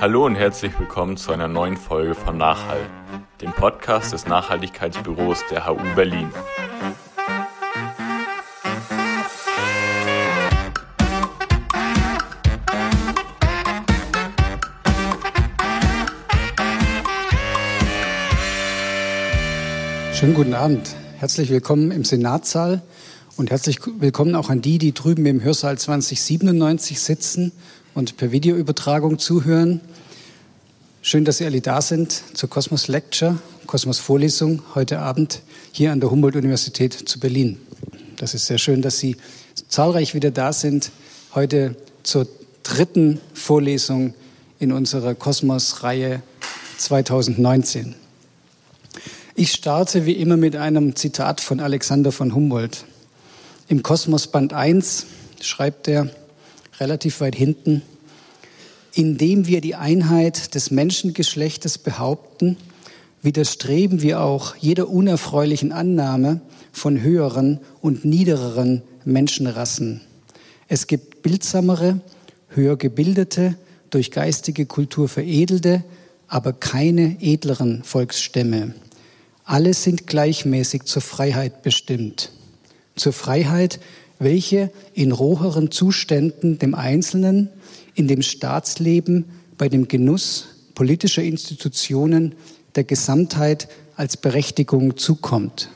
Hallo und herzlich willkommen zu einer neuen Folge von Nachhall, dem Podcast des Nachhaltigkeitsbüros der HU Berlin. Schönen guten Abend. Herzlich willkommen im Senatssaal und herzlich willkommen auch an die, die drüben im Hörsaal 2097 sitzen und per Videoübertragung zuhören. Schön, dass Sie alle da sind zur Kosmos Lecture, Kosmos Vorlesung heute Abend hier an der Humboldt-Universität zu Berlin. Das ist sehr schön, dass Sie zahlreich wieder da sind, heute zur dritten Vorlesung in unserer Kosmos-Reihe 2019. Ich starte wie immer mit einem Zitat von Alexander von Humboldt. Im Kosmos Band 1 schreibt er relativ weit hinten, indem wir die Einheit des Menschengeschlechtes behaupten, widerstreben wir auch jeder unerfreulichen Annahme von höheren und niedereren Menschenrassen. Es gibt bildsamere, höher gebildete, durch geistige Kultur veredelte, aber keine edleren Volksstämme. Alle sind gleichmäßig zur Freiheit bestimmt. Zur Freiheit, welche in roheren Zuständen dem Einzelnen, in dem Staatsleben, bei dem Genuss politischer Institutionen der Gesamtheit als Berechtigung zukommt.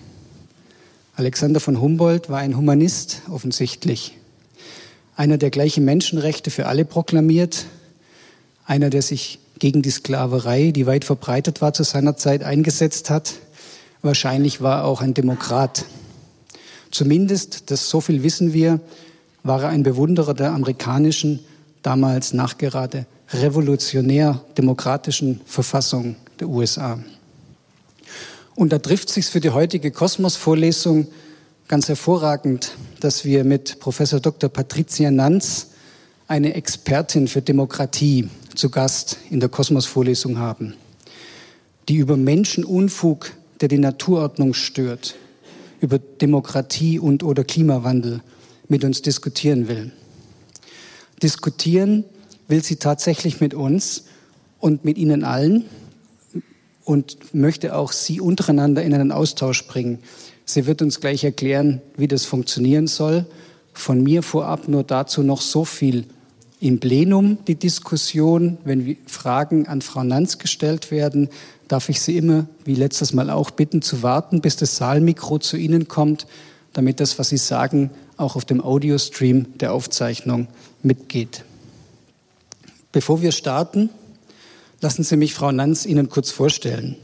Alexander von Humboldt war ein Humanist offensichtlich. Einer, der gleiche Menschenrechte für alle proklamiert, einer, der sich gegen die Sklaverei, die weit verbreitet war zu seiner Zeit, eingesetzt hat, Wahrscheinlich war er auch ein Demokrat. Zumindest, das so viel wissen wir, war er ein Bewunderer der amerikanischen, damals nachgerade revolutionär-demokratischen Verfassung der USA. Und da trifft sich für die heutige Kosmos-Vorlesung ganz hervorragend, dass wir mit Professor Dr. Patricia Nanz eine Expertin für Demokratie zu Gast in der Kosmos-Vorlesung haben, die über Menschenunfug der die Naturordnung stört, über Demokratie und oder Klimawandel mit uns diskutieren will. Diskutieren will sie tatsächlich mit uns und mit Ihnen allen und möchte auch Sie untereinander in einen Austausch bringen. Sie wird uns gleich erklären, wie das funktionieren soll. Von mir vorab nur dazu noch so viel. Im Plenum die Diskussion, wenn Fragen an Frau Nanz gestellt werden, darf ich Sie immer, wie letztes Mal auch, bitten zu warten, bis das Saalmikro zu Ihnen kommt, damit das, was Sie sagen, auch auf dem Audiostream der Aufzeichnung mitgeht. Bevor wir starten, lassen Sie mich Frau Nanz Ihnen kurz vorstellen.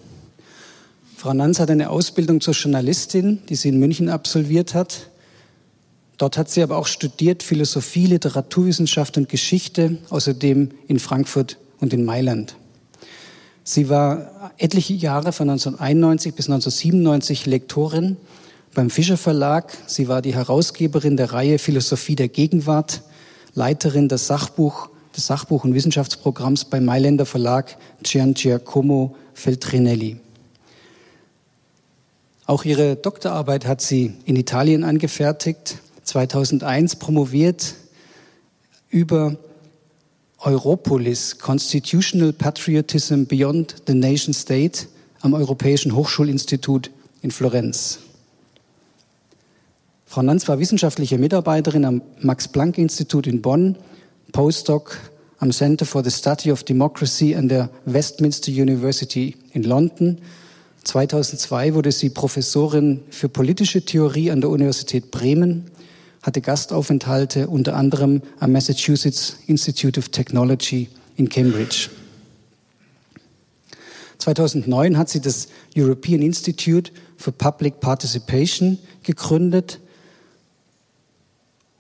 Frau Nanz hat eine Ausbildung zur Journalistin, die sie in München absolviert hat. Dort hat sie aber auch studiert Philosophie, Literaturwissenschaft und Geschichte, außerdem in Frankfurt und in Mailand. Sie war etliche Jahre von 1991 bis 1997 Lektorin beim Fischer Verlag. Sie war die Herausgeberin der Reihe Philosophie der Gegenwart, Leiterin des Sachbuch, des Sachbuch- und Wissenschaftsprogramms beim Mailänder Verlag Gian Giacomo Feltrinelli. Auch ihre Doktorarbeit hat sie in Italien angefertigt, 2001 promoviert über Europolis, Constitutional Patriotism Beyond the Nation State am Europäischen Hochschulinstitut in Florenz. Frau Nanz war wissenschaftliche Mitarbeiterin am Max-Planck-Institut in Bonn, Postdoc am Center for the Study of Democracy an der Westminster University in London. 2002 wurde sie Professorin für politische Theorie an der Universität Bremen hatte Gastaufenthalte unter anderem am Massachusetts Institute of Technology in Cambridge. 2009 hat sie das European Institute for Public Participation gegründet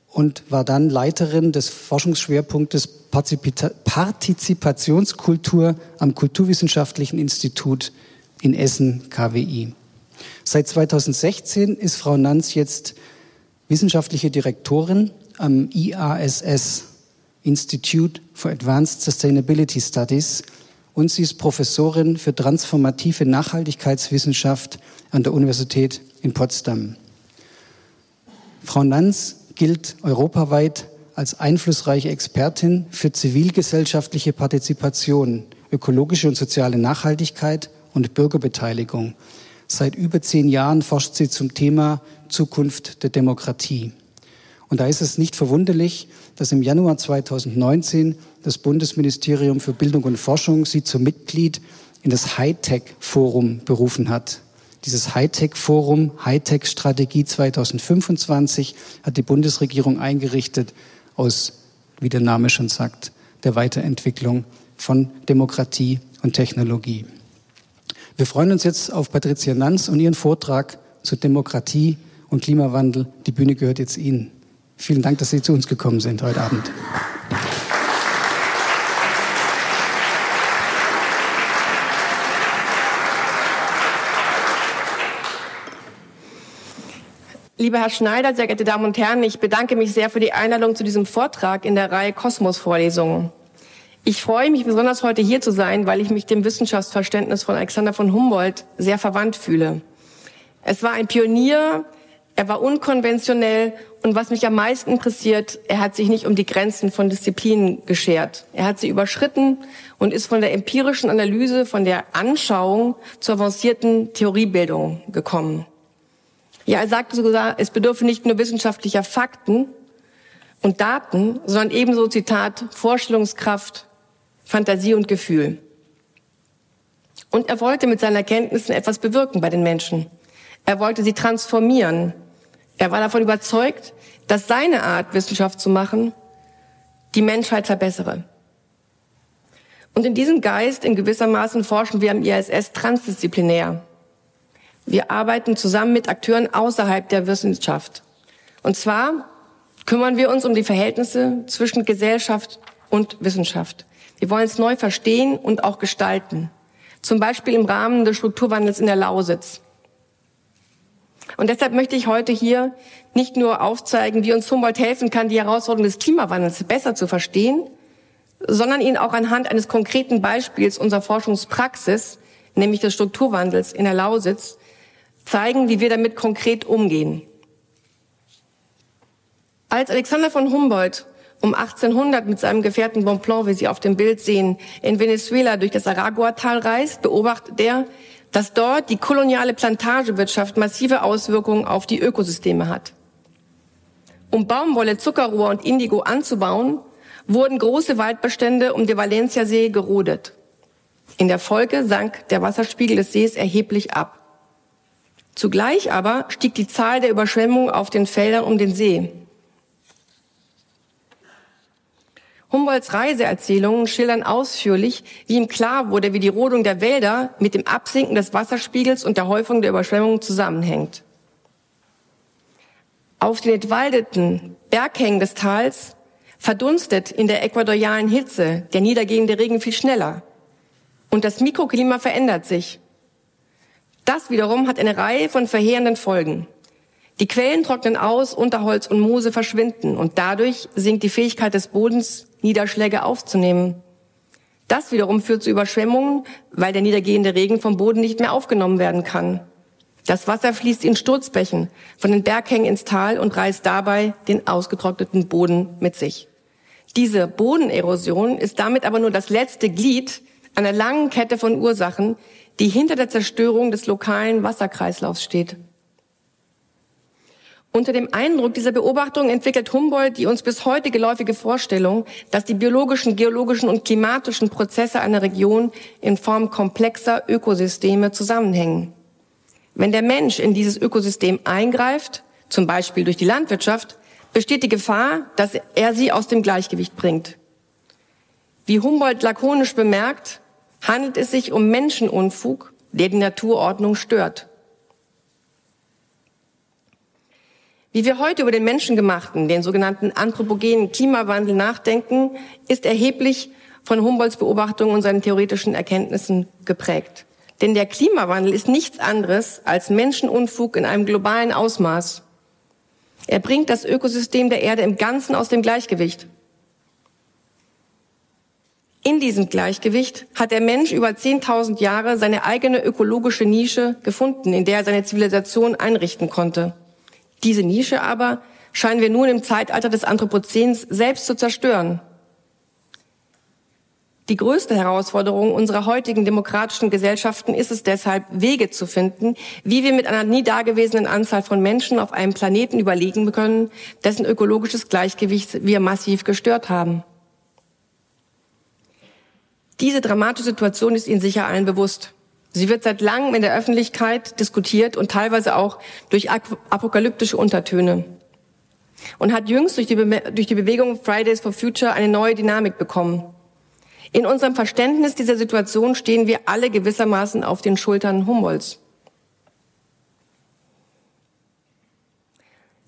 und war dann Leiterin des Forschungsschwerpunktes Partizipationskultur am Kulturwissenschaftlichen Institut in Essen KWI. Seit 2016 ist Frau Nanz jetzt wissenschaftliche Direktorin am IASS, Institute for Advanced Sustainability Studies, und sie ist Professorin für transformative Nachhaltigkeitswissenschaft an der Universität in Potsdam. Frau Nanz gilt europaweit als einflussreiche Expertin für zivilgesellschaftliche Partizipation, ökologische und soziale Nachhaltigkeit und Bürgerbeteiligung. Seit über zehn Jahren forscht sie zum Thema Zukunft der Demokratie. Und da ist es nicht verwunderlich, dass im Januar 2019 das Bundesministerium für Bildung und Forschung sie zum Mitglied in das Hightech-Forum berufen hat. Dieses Hightech-Forum, Hightech-Strategie 2025, hat die Bundesregierung eingerichtet aus, wie der Name schon sagt, der Weiterentwicklung von Demokratie und Technologie. Wir freuen uns jetzt auf Patricia Nanz und ihren Vortrag zu Demokratie und Klimawandel. Die Bühne gehört jetzt Ihnen. Vielen Dank, dass Sie zu uns gekommen sind heute Abend. Lieber Herr Schneider, sehr geehrte Damen und Herren, ich bedanke mich sehr für die Einladung zu diesem Vortrag in der Reihe Kosmos-Vorlesungen. Ich freue mich besonders heute hier zu sein, weil ich mich dem Wissenschaftsverständnis von Alexander von Humboldt sehr verwandt fühle. Es war ein Pionier, er war unkonventionell und was mich am meisten interessiert, er hat sich nicht um die Grenzen von Disziplinen geschert. Er hat sie überschritten und ist von der empirischen Analyse, von der Anschauung zur avancierten Theoriebildung gekommen. Ja, er sagte sogar, es bedürfe nicht nur wissenschaftlicher Fakten und Daten, sondern ebenso, Zitat, Vorstellungskraft, Fantasie und Gefühl. Und er wollte mit seinen Erkenntnissen etwas bewirken bei den Menschen. Er wollte sie transformieren. Er war davon überzeugt, dass seine Art, Wissenschaft zu machen, die Menschheit verbessere. Und in diesem Geist in gewissermaßen forschen wir am ISS transdisziplinär. Wir arbeiten zusammen mit Akteuren außerhalb der Wissenschaft. Und zwar kümmern wir uns um die Verhältnisse zwischen Gesellschaft und Wissenschaft. Wir wollen es neu verstehen und auch gestalten. Zum Beispiel im Rahmen des Strukturwandels in der Lausitz. Und deshalb möchte ich heute hier nicht nur aufzeigen, wie uns Humboldt helfen kann, die Herausforderungen des Klimawandels besser zu verstehen, sondern Ihnen auch anhand eines konkreten Beispiels unserer Forschungspraxis, nämlich des Strukturwandels in der Lausitz, zeigen, wie wir damit konkret umgehen. Als Alexander von Humboldt um 1800 mit seinem Gefährten Bonpland, wie Sie auf dem Bild sehen, in Venezuela durch das Aragua-Tal reist, beobachtet er, dass dort die koloniale Plantagewirtschaft massive Auswirkungen auf die Ökosysteme hat. Um Baumwolle, Zuckerrohr und Indigo anzubauen, wurden große Waldbestände um den Valencia-See gerodet. In der Folge sank der Wasserspiegel des Sees erheblich ab. Zugleich aber stieg die Zahl der Überschwemmungen auf den Feldern um den See. Humboldts Reiseerzählungen schildern ausführlich, wie ihm klar wurde, wie die Rodung der Wälder mit dem Absinken des Wasserspiegels und der Häufung der Überschwemmungen zusammenhängt. Auf den entwaldeten Berghängen des Tals verdunstet in der äquatorialen Hitze der niedergehende Regen viel schneller. Und das Mikroklima verändert sich. Das wiederum hat eine Reihe von verheerenden Folgen. Die Quellen trocknen aus, Unterholz und Moose verschwinden und dadurch sinkt die Fähigkeit des Bodens, Niederschläge aufzunehmen. Das wiederum führt zu Überschwemmungen, weil der niedergehende Regen vom Boden nicht mehr aufgenommen werden kann. Das Wasser fließt in Sturzbächen von den Berghängen ins Tal und reißt dabei den ausgetrockneten Boden mit sich. Diese Bodenerosion ist damit aber nur das letzte Glied einer langen Kette von Ursachen, die hinter der Zerstörung des lokalen Wasserkreislaufs steht. Unter dem Eindruck dieser Beobachtung entwickelt Humboldt die uns bis heute geläufige Vorstellung, dass die biologischen, geologischen und klimatischen Prozesse einer Region in Form komplexer Ökosysteme zusammenhängen. Wenn der Mensch in dieses Ökosystem eingreift, zum Beispiel durch die Landwirtschaft, besteht die Gefahr, dass er sie aus dem Gleichgewicht bringt. Wie Humboldt lakonisch bemerkt, handelt es sich um Menschenunfug, der die Naturordnung stört. Wie wir heute über den menschengemachten, den sogenannten anthropogenen Klimawandel nachdenken, ist erheblich von Humboldts Beobachtungen und seinen theoretischen Erkenntnissen geprägt. Denn der Klimawandel ist nichts anderes als Menschenunfug in einem globalen Ausmaß. Er bringt das Ökosystem der Erde im Ganzen aus dem Gleichgewicht. In diesem Gleichgewicht hat der Mensch über 10.000 Jahre seine eigene ökologische Nische gefunden, in der er seine Zivilisation einrichten konnte. Diese Nische aber scheinen wir nun im Zeitalter des Anthropozäns selbst zu zerstören. Die größte Herausforderung unserer heutigen demokratischen Gesellschaften ist es deshalb, Wege zu finden, wie wir mit einer nie dagewesenen Anzahl von Menschen auf einem Planeten überlegen können, dessen ökologisches Gleichgewicht wir massiv gestört haben. Diese dramatische Situation ist Ihnen sicher allen bewusst. Sie wird seit langem in der Öffentlichkeit diskutiert und teilweise auch durch apokalyptische Untertöne und hat jüngst durch die, durch die Bewegung Fridays for Future eine neue Dynamik bekommen. In unserem Verständnis dieser Situation stehen wir alle gewissermaßen auf den Schultern Humboldts.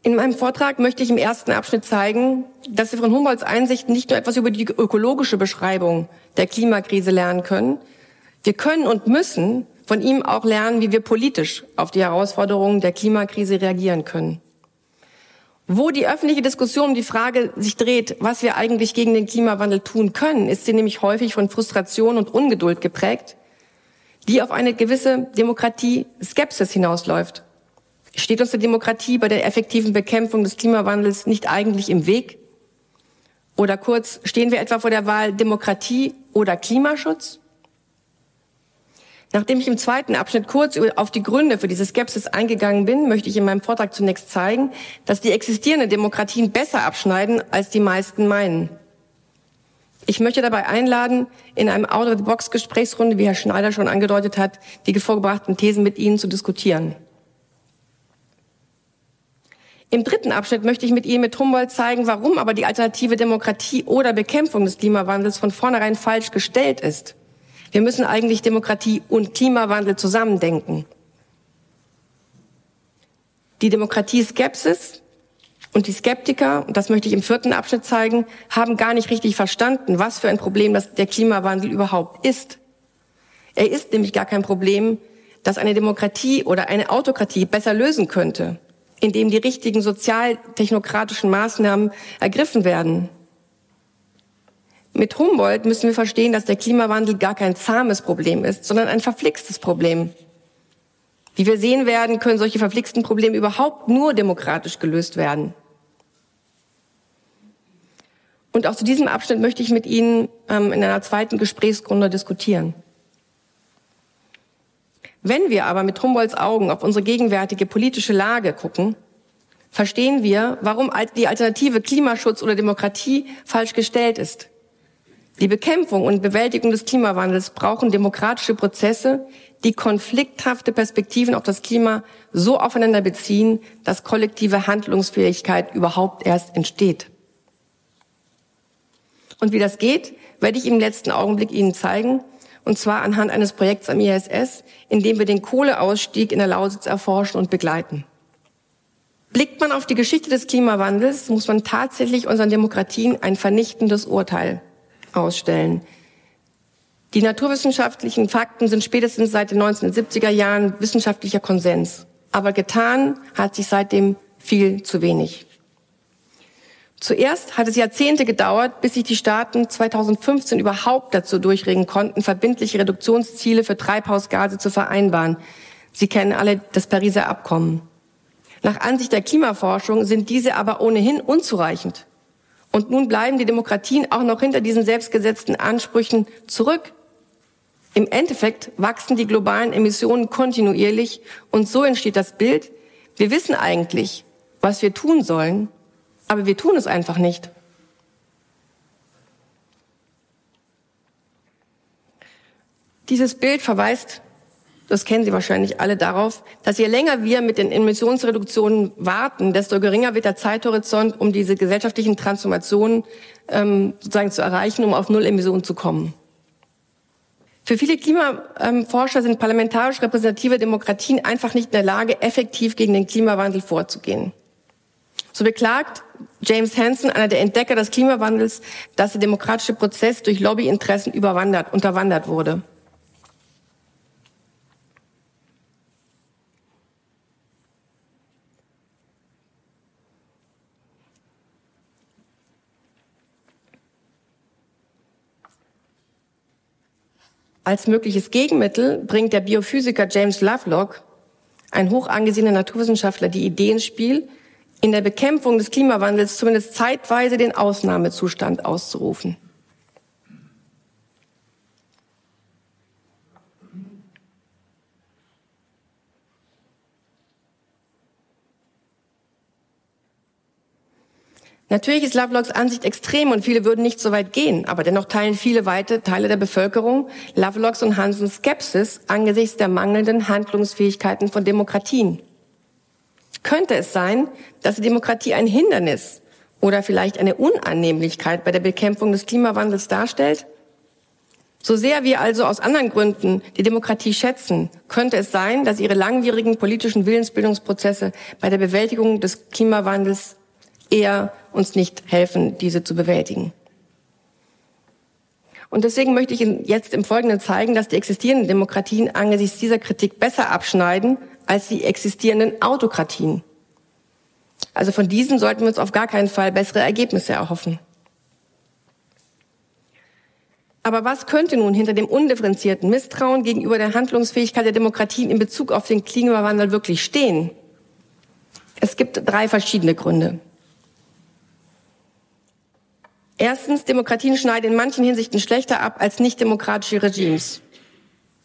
In meinem Vortrag möchte ich im ersten Abschnitt zeigen, dass wir von Humboldts Einsichten nicht nur etwas über die ökologische Beschreibung der Klimakrise lernen können, wir können und müssen von ihm auch lernen, wie wir politisch auf die Herausforderungen der Klimakrise reagieren können. Wo die öffentliche Diskussion um die Frage sich dreht, was wir eigentlich gegen den Klimawandel tun können, ist sie nämlich häufig von Frustration und Ungeduld geprägt, die auf eine gewisse Demokratie-Skepsis hinausläuft. Steht uns die Demokratie bei der effektiven Bekämpfung des Klimawandels nicht eigentlich im Weg? Oder kurz, stehen wir etwa vor der Wahl Demokratie oder Klimaschutz? Nachdem ich im zweiten Abschnitt kurz auf die Gründe für diese Skepsis eingegangen bin, möchte ich in meinem Vortrag zunächst zeigen, dass die existierenden Demokratien besser abschneiden, als die meisten meinen. Ich möchte dabei einladen, in einem Out-of-the-Box-Gesprächsrunde, wie Herr Schneider schon angedeutet hat, die vorgebrachten Thesen mit Ihnen zu diskutieren. Im dritten Abschnitt möchte ich mit Ihnen mit Humboldt zeigen, warum aber die alternative Demokratie oder Bekämpfung des Klimawandels von vornherein falsch gestellt ist. Wir müssen eigentlich Demokratie und Klimawandel zusammendenken. Die Demokratie-Skepsis und die Skeptiker, und das möchte ich im vierten Abschnitt zeigen, haben gar nicht richtig verstanden, was für ein Problem das der Klimawandel überhaupt ist. Er ist nämlich gar kein Problem, das eine Demokratie oder eine Autokratie besser lösen könnte, indem die richtigen sozialtechnokratischen Maßnahmen ergriffen werden. Mit Humboldt müssen wir verstehen, dass der Klimawandel gar kein zahmes Problem ist, sondern ein verflixtes Problem. Wie wir sehen werden, können solche verflixten Probleme überhaupt nur demokratisch gelöst werden. Und auch zu diesem Abschnitt möchte ich mit Ihnen ähm, in einer zweiten Gesprächsrunde diskutieren. Wenn wir aber mit Humboldts Augen auf unsere gegenwärtige politische Lage gucken, verstehen wir, warum die Alternative Klimaschutz oder Demokratie falsch gestellt ist. Die Bekämpfung und Bewältigung des Klimawandels brauchen demokratische Prozesse, die konflikthafte Perspektiven auf das Klima so aufeinander beziehen, dass kollektive Handlungsfähigkeit überhaupt erst entsteht. Und wie das geht, werde ich im letzten Augenblick Ihnen zeigen, und zwar anhand eines Projekts am ISS, in dem wir den Kohleausstieg in der Lausitz erforschen und begleiten. Blickt man auf die Geschichte des Klimawandels, muss man tatsächlich unseren Demokratien ein vernichtendes Urteil ausstellen. Die naturwissenschaftlichen Fakten sind spätestens seit den 1970er Jahren wissenschaftlicher Konsens. Aber getan hat sich seitdem viel zu wenig. Zuerst hat es Jahrzehnte gedauert, bis sich die Staaten 2015 überhaupt dazu durchringen konnten, verbindliche Reduktionsziele für Treibhausgase zu vereinbaren. Sie kennen alle das Pariser Abkommen. Nach Ansicht der Klimaforschung sind diese aber ohnehin unzureichend. Und nun bleiben die Demokratien auch noch hinter diesen selbstgesetzten Ansprüchen zurück. Im Endeffekt wachsen die globalen Emissionen kontinuierlich und so entsteht das Bild, wir wissen eigentlich, was wir tun sollen, aber wir tun es einfach nicht. Dieses Bild verweist das kennen Sie wahrscheinlich alle darauf, dass je länger wir mit den Emissionsreduktionen warten, desto geringer wird der Zeithorizont, um diese gesellschaftlichen Transformationen ähm, sozusagen zu erreichen, um auf Null Emissionen zu kommen. Für viele Klimaforscher sind parlamentarisch repräsentative Demokratien einfach nicht in der Lage, effektiv gegen den Klimawandel vorzugehen. So beklagt James Hansen, einer der Entdecker des Klimawandels, dass der demokratische Prozess durch Lobbyinteressen überwandert, unterwandert wurde. Als mögliches Gegenmittel bringt der Biophysiker James Lovelock, ein hoch angesehener Naturwissenschaftler, die Idee ins Spiel, in der Bekämpfung des Klimawandels zumindest zeitweise den Ausnahmezustand auszurufen. Natürlich ist Lovelocks Ansicht extrem und viele würden nicht so weit gehen, aber dennoch teilen viele weite Teile der Bevölkerung Lovelocks und Hansens Skepsis angesichts der mangelnden Handlungsfähigkeiten von Demokratien. Könnte es sein, dass die Demokratie ein Hindernis oder vielleicht eine Unannehmlichkeit bei der Bekämpfung des Klimawandels darstellt? So sehr wir also aus anderen Gründen die Demokratie schätzen, könnte es sein, dass ihre langwierigen politischen Willensbildungsprozesse bei der Bewältigung des Klimawandels eher uns nicht helfen, diese zu bewältigen. Und deswegen möchte ich Ihnen jetzt im Folgenden zeigen, dass die existierenden Demokratien angesichts dieser Kritik besser abschneiden als die existierenden Autokratien. Also von diesen sollten wir uns auf gar keinen Fall bessere Ergebnisse erhoffen. Aber was könnte nun hinter dem undifferenzierten Misstrauen gegenüber der Handlungsfähigkeit der Demokratien in Bezug auf den Klimawandel wirklich stehen? Es gibt drei verschiedene Gründe. Erstens, Demokratien schneiden in manchen Hinsichten schlechter ab als nichtdemokratische Regimes.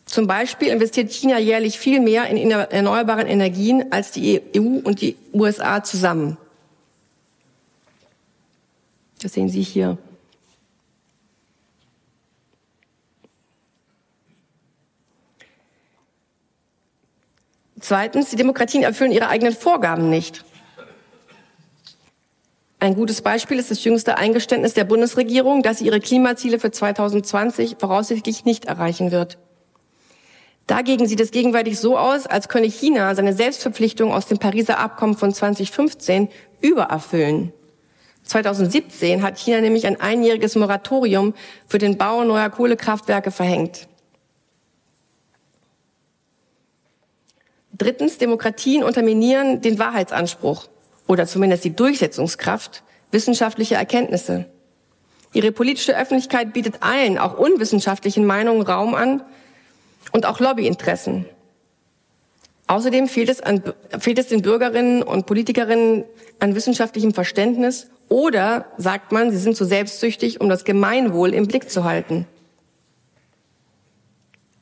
Zum Beispiel investiert China jährlich viel mehr in erneuerbaren Energien als die EU und die USA zusammen. Das sehen Sie hier. Zweitens, die Demokratien erfüllen ihre eigenen Vorgaben nicht. Ein gutes Beispiel ist das jüngste Eingeständnis der Bundesregierung, dass sie ihre Klimaziele für 2020 voraussichtlich nicht erreichen wird. Dagegen sieht es gegenwärtig so aus, als könne China seine Selbstverpflichtung aus dem Pariser Abkommen von 2015 übererfüllen. 2017 hat China nämlich ein einjähriges Moratorium für den Bau neuer Kohlekraftwerke verhängt. Drittens, Demokratien unterminieren den Wahrheitsanspruch oder zumindest die Durchsetzungskraft wissenschaftlicher Erkenntnisse. Ihre politische Öffentlichkeit bietet allen, auch unwissenschaftlichen Meinungen Raum an und auch Lobbyinteressen. Außerdem fehlt es, an, fehlt es den Bürgerinnen und Politikerinnen an wissenschaftlichem Verständnis oder sagt man, sie sind zu selbstsüchtig, um das Gemeinwohl im Blick zu halten.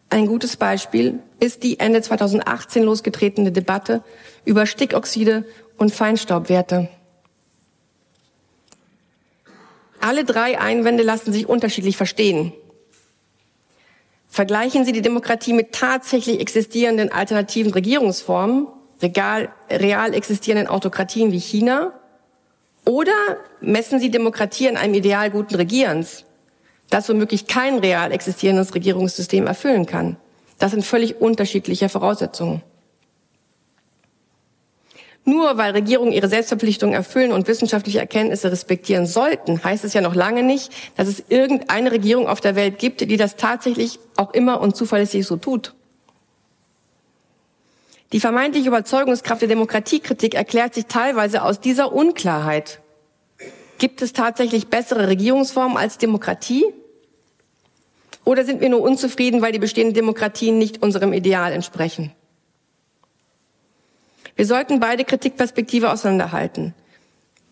Ein gutes Beispiel ist die Ende 2018 losgetretene Debatte über Stickoxide und Feinstaubwerte. Alle drei Einwände lassen sich unterschiedlich verstehen. Vergleichen Sie die Demokratie mit tatsächlich existierenden alternativen Regierungsformen, real, real existierenden Autokratien wie China, oder messen Sie Demokratie an einem Ideal guten Regierens, das womöglich kein real existierendes Regierungssystem erfüllen kann. Das sind völlig unterschiedliche Voraussetzungen. Nur weil Regierungen ihre Selbstverpflichtungen erfüllen und wissenschaftliche Erkenntnisse respektieren sollten, heißt es ja noch lange nicht, dass es irgendeine Regierung auf der Welt gibt, die das tatsächlich auch immer und zuverlässig so tut. Die vermeintliche Überzeugungskraft der Demokratiekritik erklärt sich teilweise aus dieser Unklarheit. Gibt es tatsächlich bessere Regierungsformen als Demokratie? Oder sind wir nur unzufrieden, weil die bestehenden Demokratien nicht unserem Ideal entsprechen? Wir sollten beide Kritikperspektive auseinanderhalten.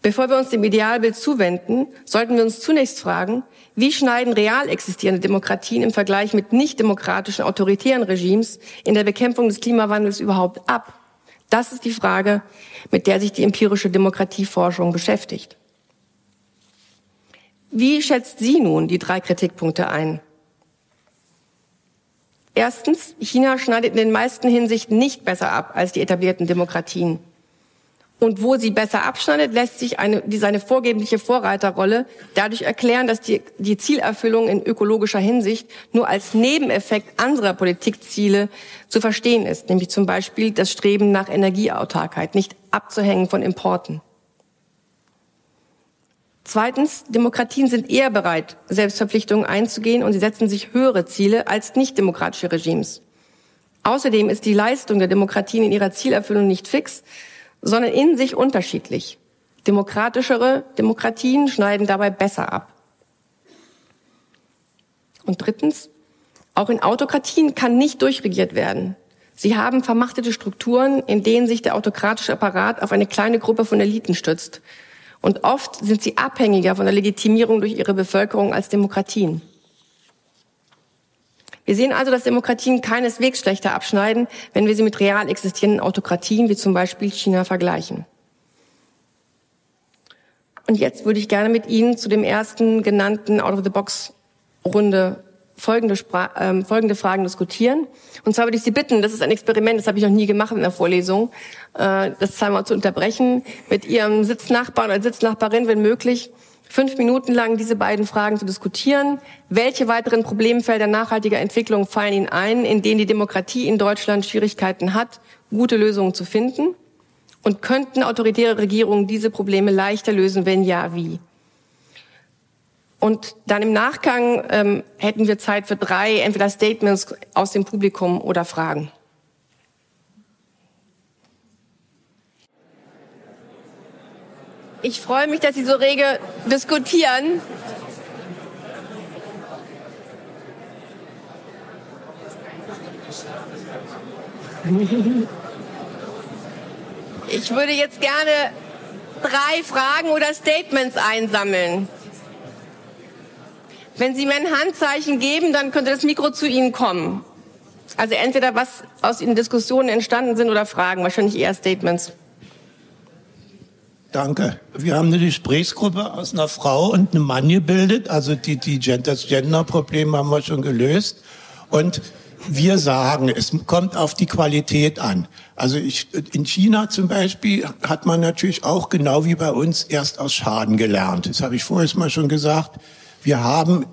Bevor wir uns dem Idealbild zuwenden, sollten wir uns zunächst fragen, wie schneiden real existierende Demokratien im Vergleich mit nicht demokratischen autoritären Regimes in der Bekämpfung des Klimawandels überhaupt ab? Das ist die Frage, mit der sich die empirische Demokratieforschung beschäftigt. Wie schätzt sie nun die drei Kritikpunkte ein? Erstens, China schneidet in den meisten Hinsichten nicht besser ab als die etablierten Demokratien. Und wo sie besser abschneidet, lässt sich eine, die, seine vorgebliche Vorreiterrolle dadurch erklären, dass die, die Zielerfüllung in ökologischer Hinsicht nur als Nebeneffekt anderer Politikziele zu verstehen ist, nämlich zum Beispiel das Streben nach Energieautarkheit, nicht abzuhängen von Importen. Zweitens, Demokratien sind eher bereit, Selbstverpflichtungen einzugehen und sie setzen sich höhere Ziele als nichtdemokratische Regimes. Außerdem ist die Leistung der Demokratien in ihrer Zielerfüllung nicht fix, sondern in sich unterschiedlich. Demokratischere Demokratien schneiden dabei besser ab. Und drittens, auch in Autokratien kann nicht durchregiert werden. Sie haben vermachtete Strukturen, in denen sich der autokratische Apparat auf eine kleine Gruppe von Eliten stützt. Und oft sind sie abhängiger von der Legitimierung durch ihre Bevölkerung als Demokratien. Wir sehen also, dass Demokratien keineswegs schlechter abschneiden, wenn wir sie mit real existierenden Autokratien wie zum Beispiel China vergleichen. Und jetzt würde ich gerne mit Ihnen zu dem ersten genannten Out-of-the-Box-Runde folgende, Spra ähm, folgende Fragen diskutieren. Und zwar würde ich Sie bitten, das ist ein Experiment, das habe ich noch nie gemacht in der Vorlesung, äh, das zweimal zu unterbrechen, mit Ihrem Sitznachbarn oder Sitznachbarin, wenn möglich, fünf Minuten lang diese beiden Fragen zu diskutieren. Welche weiteren Problemfelder nachhaltiger Entwicklung fallen Ihnen ein, in denen die Demokratie in Deutschland Schwierigkeiten hat, gute Lösungen zu finden? Und könnten autoritäre Regierungen diese Probleme leichter lösen? Wenn ja, wie? Und dann im Nachgang ähm, hätten wir Zeit für drei, entweder Statements aus dem Publikum oder Fragen. Ich freue mich, dass Sie so rege diskutieren. Ich würde jetzt gerne drei Fragen oder Statements einsammeln. Wenn Sie mir ein Handzeichen geben, dann könnte das Mikro zu Ihnen kommen. Also entweder was aus Ihren Diskussionen entstanden sind oder Fragen, wahrscheinlich eher Statements. Danke. Wir haben eine Gesprächsgruppe aus einer Frau und einem Mann gebildet. Also die, die, das Gender-Problem haben wir schon gelöst. Und wir sagen, es kommt auf die Qualität an. Also ich, in China zum Beispiel hat man natürlich auch genau wie bei uns erst aus Schaden gelernt. Das habe ich vorher mal schon gesagt. Wir haben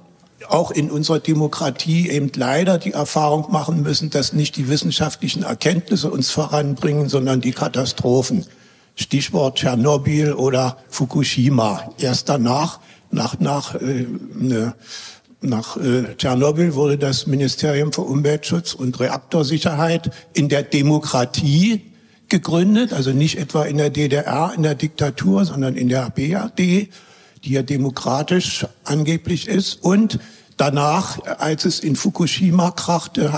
auch in unserer Demokratie eben leider die Erfahrung machen müssen, dass nicht die wissenschaftlichen Erkenntnisse uns voranbringen, sondern die Katastrophen. Stichwort Tschernobyl oder Fukushima. Erst danach, nach, nach äh, ne, nach äh, Tschernobyl wurde das Ministerium für Umweltschutz und Reaktorsicherheit in der Demokratie gegründet, also nicht etwa in der DDR, in der Diktatur, sondern in der BRD, die ja demokratisch angeblich ist. Und danach, als es in Fukushima krachte,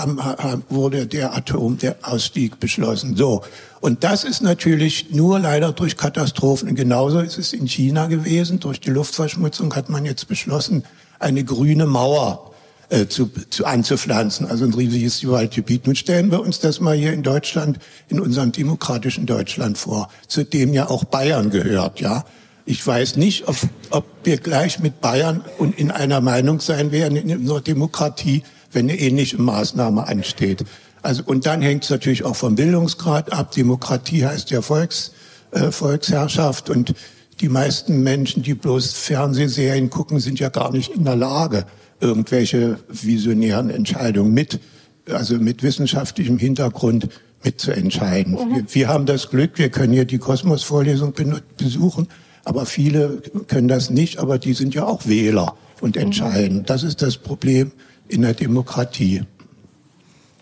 wurde der Atomausstieg beschlossen. So. Und das ist natürlich nur leider durch Katastrophen. Genauso ist es in China gewesen. Durch die Luftverschmutzung hat man jetzt beschlossen, eine grüne Mauer äh, zu, zu anzupflanzen, also ein riesiges Waldgebiet. Nun stellen wir uns das mal hier in Deutschland, in unserem demokratischen Deutschland vor, zu dem ja auch Bayern gehört, ja. Ich weiß nicht, ob, ob wir gleich mit Bayern und in einer Meinung sein werden in unserer Demokratie, wenn eine ähnliche Maßnahme ansteht. Also und dann hängt es natürlich auch vom Bildungsgrad ab. Demokratie heißt ja Volks, äh, Volksherrschaft und die meisten Menschen, die bloß Fernsehserien gucken, sind ja gar nicht in der Lage, irgendwelche visionären Entscheidungen mit, also mit wissenschaftlichem Hintergrund mitzuentscheiden. Mhm. Wir, wir, haben das Glück, wir können hier die Kosmos-Vorlesung besuchen, aber viele können das nicht, aber die sind ja auch Wähler und mhm. entscheiden. Das ist das Problem in der Demokratie.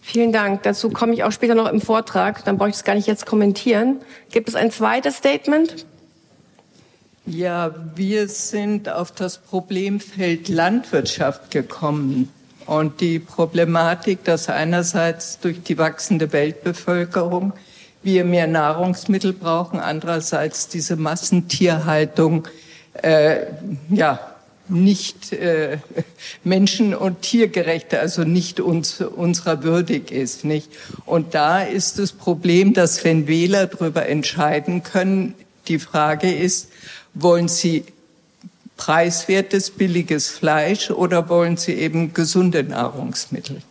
Vielen Dank. Dazu komme ich auch später noch im Vortrag. Dann brauche ich es gar nicht jetzt kommentieren. Gibt es ein zweites Statement? Ja, wir sind auf das Problemfeld Landwirtschaft gekommen und die Problematik, dass einerseits durch die wachsende Weltbevölkerung wir mehr Nahrungsmittel brauchen, andererseits diese Massentierhaltung äh, ja nicht äh, menschen- und tiergerechte, also nicht uns, unserer würdig ist, nicht? Und da ist das Problem, dass wenn Wähler darüber entscheiden können, die Frage ist, wollen Sie preiswertes, billiges Fleisch oder wollen Sie eben gesunde Nahrungsmittel?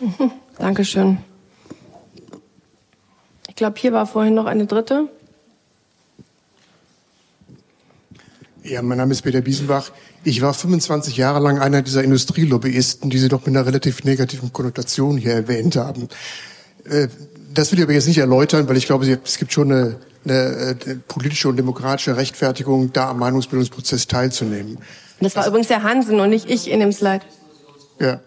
Mhm. Dankeschön. Ich glaube, hier war vorhin noch eine dritte. Ja, mein Name ist Peter Biesenbach. Ich war 25 Jahre lang einer dieser Industrielobbyisten, die Sie doch mit einer relativ negativen Konnotation hier erwähnt haben. Äh, das will ich aber jetzt nicht erläutern, weil ich glaube, es gibt schon eine eine, eine politische und demokratische Rechtfertigung, da am Meinungsbildungsprozess teilzunehmen. Das war also, übrigens der Hansen und nicht ich in dem Slide. Ja.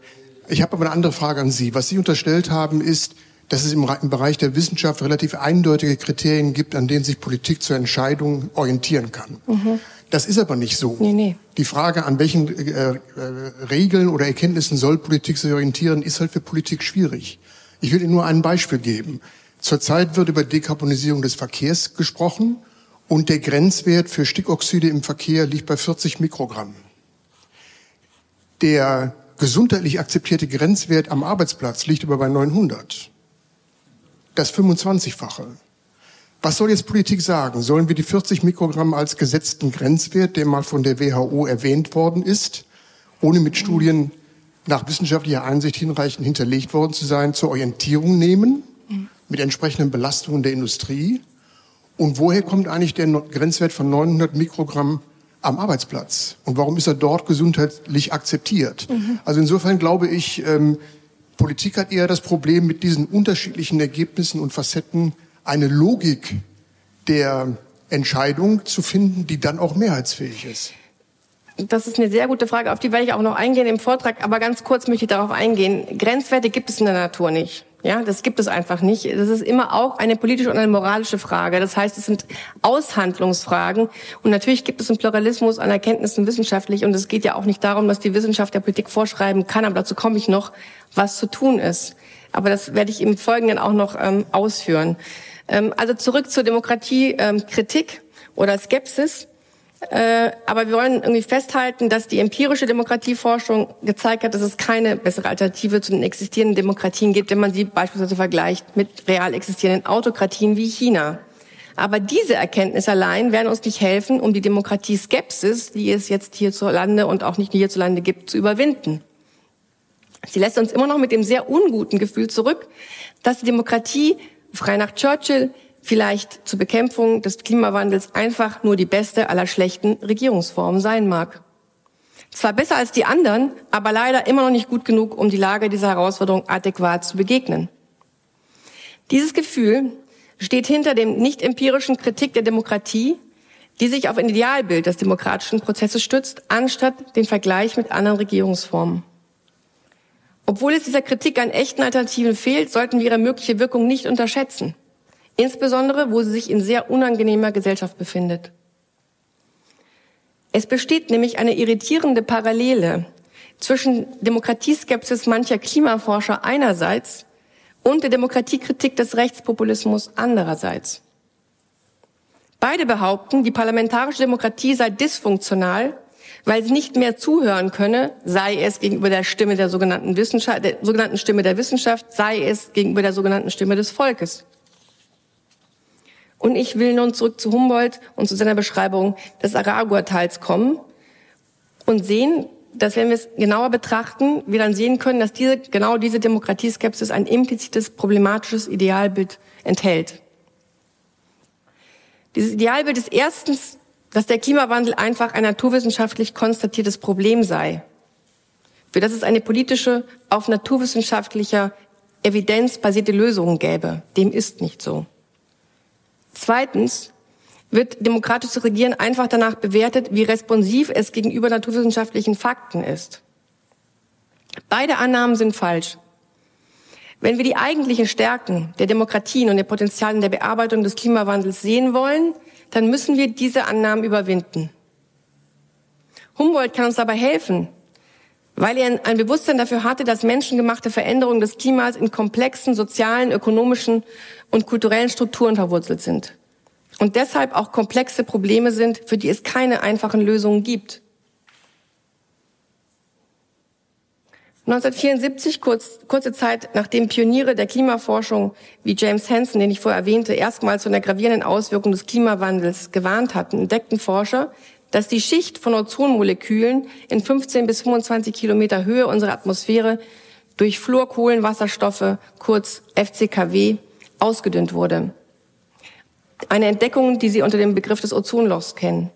Ich habe aber eine andere Frage an Sie. Was Sie unterstellt haben, ist, dass es im, Bereich der Wissenschaft relativ eindeutige Kriterien gibt, an denen sich Politik zur Entscheidung orientieren kann. Mhm. Das ist aber nicht so. Nee, nee. Die Frage, an welchen äh, äh, Regeln oder Erkenntnissen soll Politik sich orientieren, ist halt für Politik schwierig. Ich will Ihnen nur ein Beispiel geben. Zurzeit wird über Dekarbonisierung des Verkehrs gesprochen und der Grenzwert für Stickoxide im Verkehr liegt bei 40 Mikrogramm. Der gesundheitlich akzeptierte Grenzwert am Arbeitsplatz liegt aber bei 900. Das 25-fache. Was soll jetzt Politik sagen? Sollen wir die 40 Mikrogramm als gesetzten Grenzwert, der mal von der WHO erwähnt worden ist, ohne mit Studien nach wissenschaftlicher Einsicht hinreichend hinterlegt worden zu sein, zur Orientierung nehmen, mit entsprechenden Belastungen der Industrie? Und woher kommt eigentlich der Grenzwert von 900 Mikrogramm am Arbeitsplatz? Und warum ist er dort gesundheitlich akzeptiert? Mhm. Also insofern glaube ich, ähm, Politik hat eher das Problem, mit diesen unterschiedlichen Ergebnissen und Facetten eine Logik der Entscheidung zu finden, die dann auch mehrheitsfähig ist. Das ist eine sehr gute Frage, auf die werde ich auch noch eingehen im Vortrag, aber ganz kurz möchte ich darauf eingehen. Grenzwerte gibt es in der Natur nicht. Ja, das gibt es einfach nicht. Das ist immer auch eine politische und eine moralische Frage. Das heißt, es sind Aushandlungsfragen. Und natürlich gibt es einen Pluralismus an Erkenntnissen wissenschaftlich. Und es geht ja auch nicht darum, dass die Wissenschaft der Politik vorschreiben kann. Aber dazu komme ich noch, was zu tun ist. Aber das werde ich im Folgenden auch noch ähm, ausführen. Ähm, also zurück zur Demokratiekritik ähm, oder Skepsis. Äh, aber wir wollen irgendwie festhalten, dass die empirische Demokratieforschung gezeigt hat, dass es keine bessere Alternative zu den existierenden Demokratien gibt, wenn man sie beispielsweise vergleicht mit real existierenden Autokratien wie China. Aber diese Erkenntnis allein werden uns nicht helfen, um die Demokratie-Skepsis, die es jetzt hierzulande und auch nicht hierzulande gibt, zu überwinden. Sie lässt uns immer noch mit dem sehr unguten Gefühl zurück, dass die Demokratie, frei nach Churchill, vielleicht zur Bekämpfung des Klimawandels einfach nur die beste aller schlechten Regierungsformen sein mag. Zwar besser als die anderen, aber leider immer noch nicht gut genug, um die Lage dieser Herausforderung adäquat zu begegnen. Dieses Gefühl steht hinter dem nicht empirischen Kritik der Demokratie, die sich auf ein Idealbild des demokratischen Prozesses stützt, anstatt den Vergleich mit anderen Regierungsformen. Obwohl es dieser Kritik an echten Alternativen fehlt, sollten wir ihre mögliche Wirkung nicht unterschätzen insbesondere wo sie sich in sehr unangenehmer Gesellschaft befindet. Es besteht nämlich eine irritierende Parallele zwischen Demokratieskepsis mancher Klimaforscher einerseits und der Demokratiekritik des Rechtspopulismus andererseits. Beide behaupten, die parlamentarische Demokratie sei dysfunktional, weil sie nicht mehr zuhören könne, sei es gegenüber der Stimme der sogenannten Wissenschaft, der sogenannten Stimme der Wissenschaft, sei es gegenüber der sogenannten Stimme des Volkes. Und ich will nun zurück zu Humboldt und zu seiner Beschreibung des Aragua-Tals kommen und sehen, dass wenn wir es genauer betrachten, wir dann sehen können, dass diese, genau diese Demokratieskepsis ein implizites problematisches Idealbild enthält. Dieses Idealbild ist erstens, dass der Klimawandel einfach ein naturwissenschaftlich konstatiertes Problem sei. Für das es eine politische, auf naturwissenschaftlicher Evidenz basierte Lösung gäbe. Dem ist nicht so. Zweitens wird demokratisches Regieren einfach danach bewertet, wie responsiv es gegenüber naturwissenschaftlichen Fakten ist. Beide Annahmen sind falsch. Wenn wir die eigentlichen Stärken der Demokratien und der Potenzialen der Bearbeitung des Klimawandels sehen wollen, dann müssen wir diese Annahmen überwinden. Humboldt kann uns dabei helfen, weil er ein Bewusstsein dafür hatte, dass menschengemachte Veränderungen des Klimas in komplexen sozialen, ökonomischen und kulturellen Strukturen verwurzelt sind. Und deshalb auch komplexe Probleme sind, für die es keine einfachen Lösungen gibt. 1974, kurz, kurze Zeit nachdem Pioniere der Klimaforschung wie James Hansen, den ich vorher erwähnte, erstmals von der gravierenden Auswirkung des Klimawandels gewarnt hatten, entdeckten Forscher, dass die Schicht von Ozonmolekülen in 15 bis 25 Kilometer Höhe unserer Atmosphäre durch Fluorkohlenwasserstoffe, kurz FCKW, ausgedünnt wurde. Eine Entdeckung, die Sie unter dem Begriff des Ozonlochs kennen.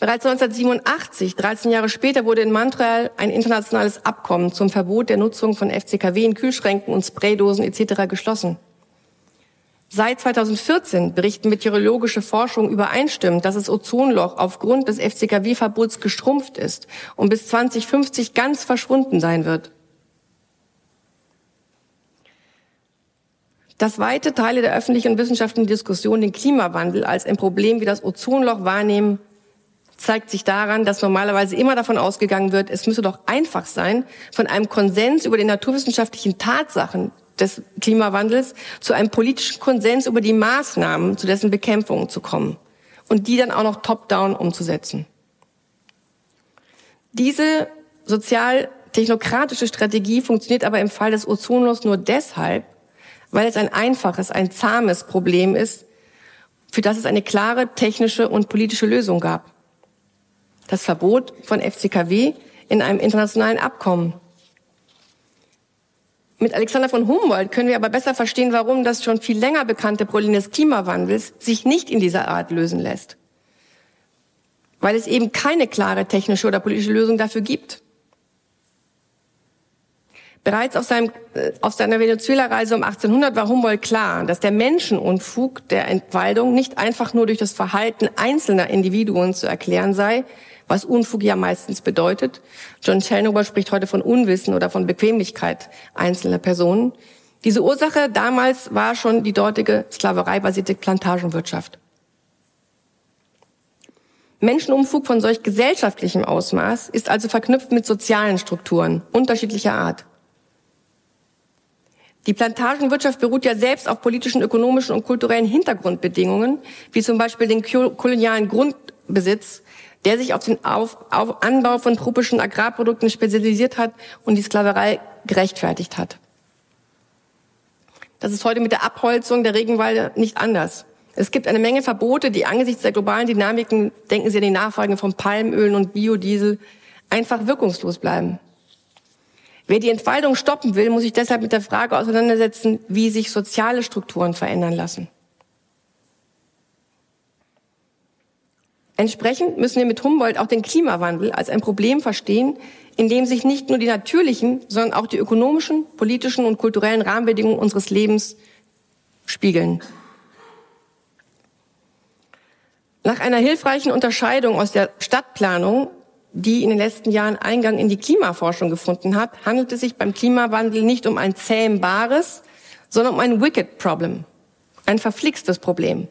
Bereits 1987, 13 Jahre später, wurde in Montreal ein internationales Abkommen zum Verbot der Nutzung von FCKW in Kühlschränken und Spraydosen etc. geschlossen. Seit 2014 berichten meteorologische Forschung übereinstimmend, dass das Ozonloch aufgrund des FCKW-Verbots gestrumpft ist und bis 2050 ganz verschwunden sein wird. Dass weite Teile der öffentlichen und wissenschaftlichen Diskussion den Klimawandel als ein Problem wie das Ozonloch wahrnehmen, zeigt sich daran, dass normalerweise immer davon ausgegangen wird, es müsse doch einfach sein, von einem Konsens über die naturwissenschaftlichen Tatsachen des Klimawandels zu einem politischen Konsens über die Maßnahmen zu dessen Bekämpfung zu kommen und die dann auch noch top-down umzusetzen. Diese sozial-technokratische Strategie funktioniert aber im Fall des Ozonlochs nur deshalb, weil es ein einfaches, ein zahmes Problem ist, für das es eine klare technische und politische Lösung gab. Das Verbot von FCKW in einem internationalen Abkommen. Mit Alexander von Humboldt können wir aber besser verstehen, warum das schon viel länger bekannte Problem des Klimawandels sich nicht in dieser Art lösen lässt. Weil es eben keine klare technische oder politische Lösung dafür gibt. Bereits auf, seinem, äh, auf seiner Venezuela-Reise um 1800 war Humboldt klar, dass der Menschenunfug der Entwaldung nicht einfach nur durch das Verhalten einzelner Individuen zu erklären sei, was Unfug ja meistens bedeutet. John Chelnover spricht heute von Unwissen oder von Bequemlichkeit einzelner Personen. Diese Ursache damals war schon die dortige sklavereibasierte Plantagenwirtschaft. Menschenumfug von solch gesellschaftlichem Ausmaß ist also verknüpft mit sozialen Strukturen unterschiedlicher Art. Die Plantagenwirtschaft beruht ja selbst auf politischen, ökonomischen und kulturellen Hintergrundbedingungen, wie zum Beispiel den kolonialen Grundbesitz, der sich auf den auf, auf Anbau von tropischen Agrarprodukten spezialisiert hat und die Sklaverei gerechtfertigt hat. Das ist heute mit der Abholzung der Regenwälder nicht anders. Es gibt eine Menge Verbote, die angesichts der globalen Dynamiken, denken Sie an die Nachfolge von Palmölen und Biodiesel, einfach wirkungslos bleiben. Wer die Entfaltung stoppen will, muss sich deshalb mit der Frage auseinandersetzen, wie sich soziale Strukturen verändern lassen. Entsprechend müssen wir mit Humboldt auch den Klimawandel als ein Problem verstehen, in dem sich nicht nur die natürlichen, sondern auch die ökonomischen, politischen und kulturellen Rahmenbedingungen unseres Lebens spiegeln. Nach einer hilfreichen Unterscheidung aus der Stadtplanung die in den letzten Jahren Eingang in die Klimaforschung gefunden hat, handelt es sich beim Klimawandel nicht um ein zähmbares, sondern um ein wicked problem, ein verflixtes Problem.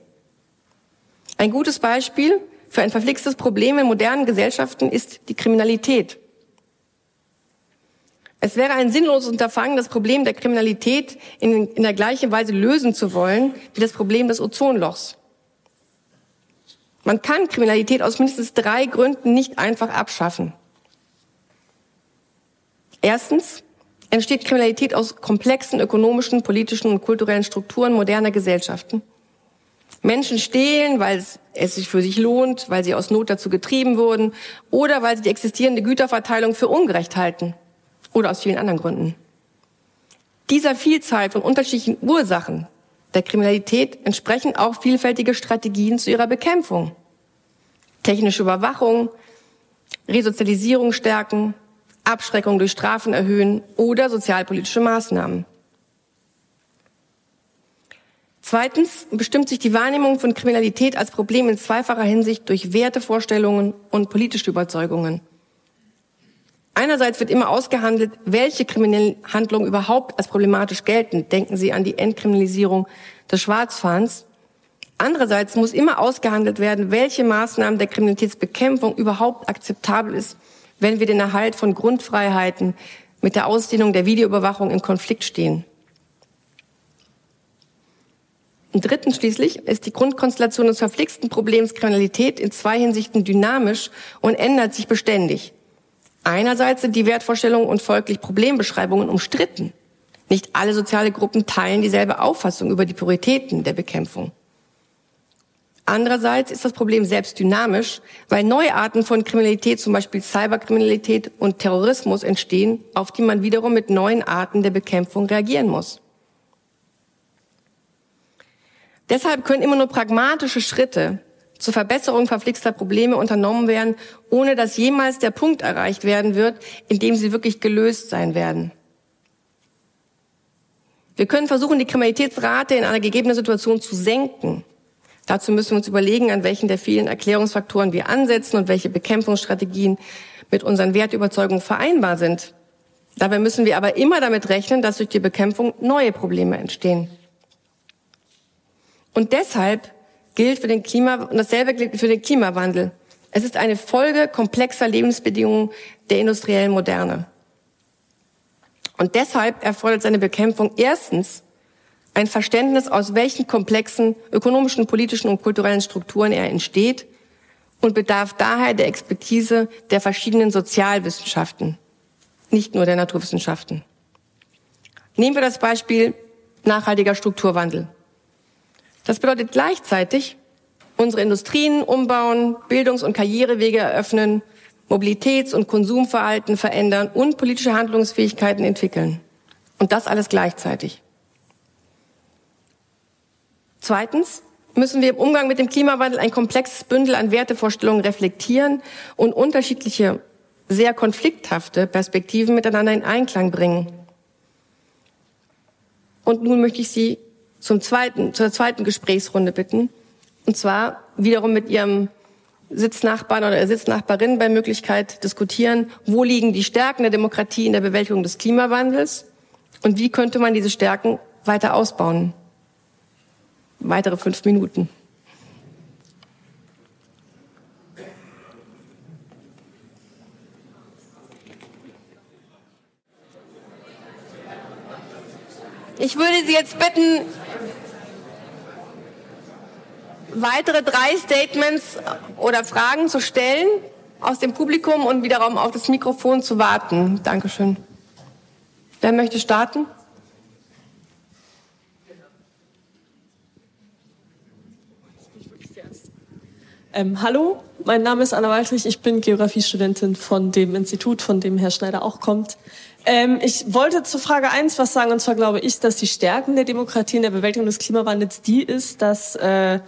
Ein gutes Beispiel für ein verflixtes Problem in modernen Gesellschaften ist die Kriminalität. Es wäre ein sinnloses Unterfangen, das Problem der Kriminalität in, in der gleichen Weise lösen zu wollen wie das Problem des Ozonlochs. Man kann Kriminalität aus mindestens drei Gründen nicht einfach abschaffen. Erstens entsteht Kriminalität aus komplexen ökonomischen, politischen und kulturellen Strukturen moderner Gesellschaften. Menschen stehlen, weil es sich für sich lohnt, weil sie aus Not dazu getrieben wurden oder weil sie die existierende Güterverteilung für ungerecht halten oder aus vielen anderen Gründen. Dieser Vielzahl von unterschiedlichen Ursachen der Kriminalität entsprechen auch vielfältige Strategien zu ihrer Bekämpfung. Technische Überwachung, Resozialisierung stärken, Abschreckung durch Strafen erhöhen oder sozialpolitische Maßnahmen. Zweitens bestimmt sich die Wahrnehmung von Kriminalität als Problem in zweifacher Hinsicht durch Wertevorstellungen und politische Überzeugungen. Einerseits wird immer ausgehandelt, welche kriminellen Handlungen überhaupt als problematisch gelten. Denken Sie an die Entkriminalisierung des Schwarzfahrens. Andererseits muss immer ausgehandelt werden, welche Maßnahmen der Kriminalitätsbekämpfung überhaupt akzeptabel ist, wenn wir den Erhalt von Grundfreiheiten mit der Ausdehnung der Videoüberwachung in Konflikt stehen. Und drittens schließlich ist die Grundkonstellation des verflixten Problems Kriminalität in zwei Hinsichten dynamisch und ändert sich beständig. Einerseits sind die Wertvorstellungen und folglich Problembeschreibungen umstritten. Nicht alle soziale Gruppen teilen dieselbe Auffassung über die Prioritäten der Bekämpfung. Andererseits ist das Problem selbst dynamisch, weil neue Arten von Kriminalität, zum Beispiel Cyberkriminalität und Terrorismus entstehen, auf die man wiederum mit neuen Arten der Bekämpfung reagieren muss. Deshalb können immer nur pragmatische Schritte zur Verbesserung verflixter Probleme unternommen werden, ohne dass jemals der Punkt erreicht werden wird, in dem sie wirklich gelöst sein werden. Wir können versuchen, die Kriminalitätsrate in einer gegebenen Situation zu senken. Dazu müssen wir uns überlegen, an welchen der vielen Erklärungsfaktoren wir ansetzen und welche Bekämpfungsstrategien mit unseren Wertüberzeugungen vereinbar sind. Dabei müssen wir aber immer damit rechnen, dass durch die Bekämpfung neue Probleme entstehen. Und deshalb gilt für den Klima, und dasselbe gilt für den Klimawandel. Es ist eine Folge komplexer Lebensbedingungen der industriellen Moderne. Und deshalb erfordert seine Bekämpfung erstens ein Verständnis, aus welchen komplexen ökonomischen, politischen und kulturellen Strukturen er entsteht und bedarf daher der Expertise der verschiedenen Sozialwissenschaften, nicht nur der Naturwissenschaften. Nehmen wir das Beispiel nachhaltiger Strukturwandel. Das bedeutet gleichzeitig, unsere Industrien umbauen, Bildungs- und Karrierewege eröffnen, Mobilitäts- und Konsumverhalten verändern und politische Handlungsfähigkeiten entwickeln. Und das alles gleichzeitig. Zweitens müssen wir im Umgang mit dem Klimawandel ein komplexes Bündel an Wertevorstellungen reflektieren und unterschiedliche, sehr konflikthafte Perspektiven miteinander in Einklang bringen. Und nun möchte ich Sie zum zweiten, zur zweiten Gesprächsrunde bitten. Und zwar wiederum mit Ihrem Sitznachbarn oder Sitznachbarin bei Möglichkeit diskutieren, wo liegen die Stärken der Demokratie in der Bewältigung des Klimawandels und wie könnte man diese Stärken weiter ausbauen. Weitere fünf Minuten. Ich würde Sie jetzt bitten, weitere drei Statements oder Fragen zu stellen aus dem Publikum und wiederum auf das Mikrofon zu warten. Dankeschön. Wer möchte starten? Ähm, hallo, mein Name ist Anna Waldrich, ich bin Geografiestudentin von dem Institut, von dem Herr Schneider auch kommt. Ähm, ich wollte zur Frage eins was sagen, und zwar glaube ich, dass die Stärken der Demokratie in der Bewältigung des Klimawandels die ist, dass äh,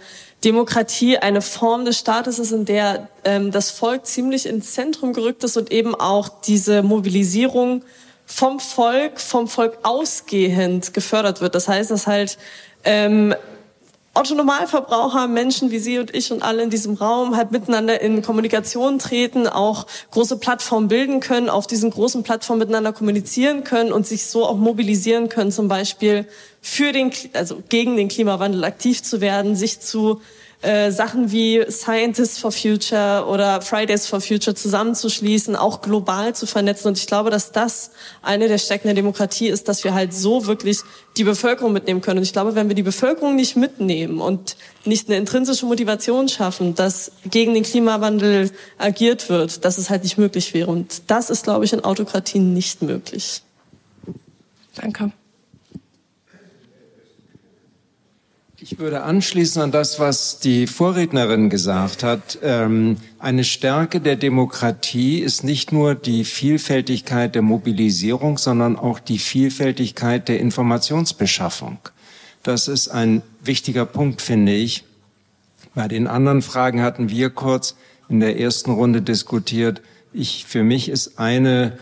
Demokratie eine Form des Staates ist, in der ähm, das Volk ziemlich ins Zentrum gerückt ist und eben auch diese Mobilisierung vom Volk, vom Volk ausgehend gefördert wird. Das heißt, dass halt ähm, Otto Normalverbraucher, Menschen wie Sie und ich und alle in diesem Raum halt miteinander in Kommunikation treten, auch große Plattformen bilden können, auf diesen großen Plattformen miteinander kommunizieren können und sich so auch mobilisieren können, zum Beispiel für den, also gegen den Klimawandel aktiv zu werden, sich zu äh, Sachen wie Scientists for Future oder Fridays for Future zusammenzuschließen, auch global zu vernetzen. Und ich glaube, dass das eine der Stärken der Demokratie ist, dass wir halt so wirklich die Bevölkerung mitnehmen können. Und ich glaube, wenn wir die Bevölkerung nicht mitnehmen und nicht eine intrinsische Motivation schaffen, dass gegen den Klimawandel agiert wird, dass es halt nicht möglich wäre. Und das ist, glaube ich, in Autokratien nicht möglich. Danke. Ich würde anschließen an das, was die Vorrednerin gesagt hat. Ähm, eine Stärke der Demokratie ist nicht nur die Vielfältigkeit der Mobilisierung, sondern auch die Vielfältigkeit der Informationsbeschaffung. Das ist ein wichtiger Punkt, finde ich. Bei den anderen Fragen hatten wir kurz in der ersten Runde diskutiert. Ich, für mich ist eine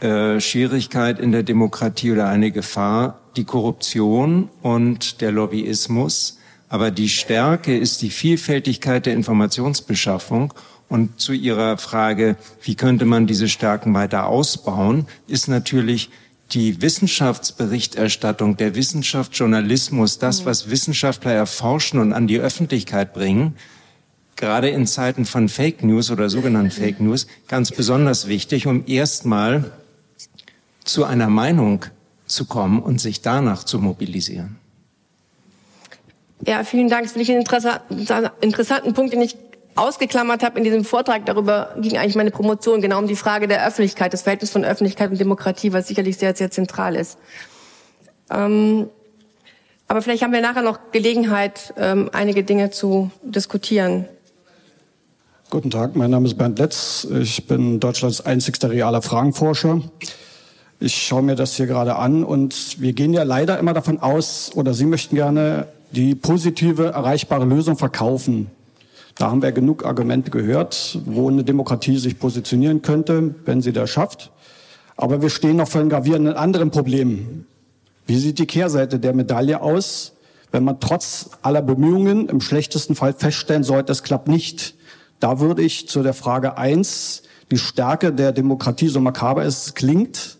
äh, Schwierigkeit in der Demokratie oder eine Gefahr die Korruption und der Lobbyismus. Aber die Stärke ist die Vielfältigkeit der Informationsbeschaffung. Und zu Ihrer Frage, wie könnte man diese Stärken weiter ausbauen, ist natürlich die Wissenschaftsberichterstattung, der Wissenschaftsjournalismus, das, mhm. was Wissenschaftler erforschen und an die Öffentlichkeit bringen, gerade in Zeiten von Fake News oder sogenannten Fake News, ganz besonders wichtig, um erstmal zu einer Meinung zu kommen und sich danach zu mobilisieren. Ja, vielen Dank. Das finde ich einen interessanten Punkt, den ich ausgeklammert habe in diesem Vortrag. Darüber ging eigentlich meine Promotion, genau um die Frage der Öffentlichkeit, des Verhältnisses von Öffentlichkeit und Demokratie, was sicherlich sehr, sehr zentral ist. Ähm, aber vielleicht haben wir nachher noch Gelegenheit, ähm, einige Dinge zu diskutieren. Guten Tag, mein Name ist Bernd Letz. Ich bin Deutschlands einzigster realer Fragenforscher. Ich schaue mir das hier gerade an und wir gehen ja leider immer davon aus, oder Sie möchten gerne die positive, erreichbare Lösung verkaufen. Da haben wir genug Argumente gehört, wo eine Demokratie sich positionieren könnte, wenn sie das schafft. Aber wir stehen noch vor einem gravierenden anderen Problem. Wie sieht die Kehrseite der Medaille aus, wenn man trotz aller Bemühungen im schlechtesten Fall feststellen sollte, es klappt nicht? Da würde ich zu der Frage eins die Stärke der Demokratie, so makaber es klingt,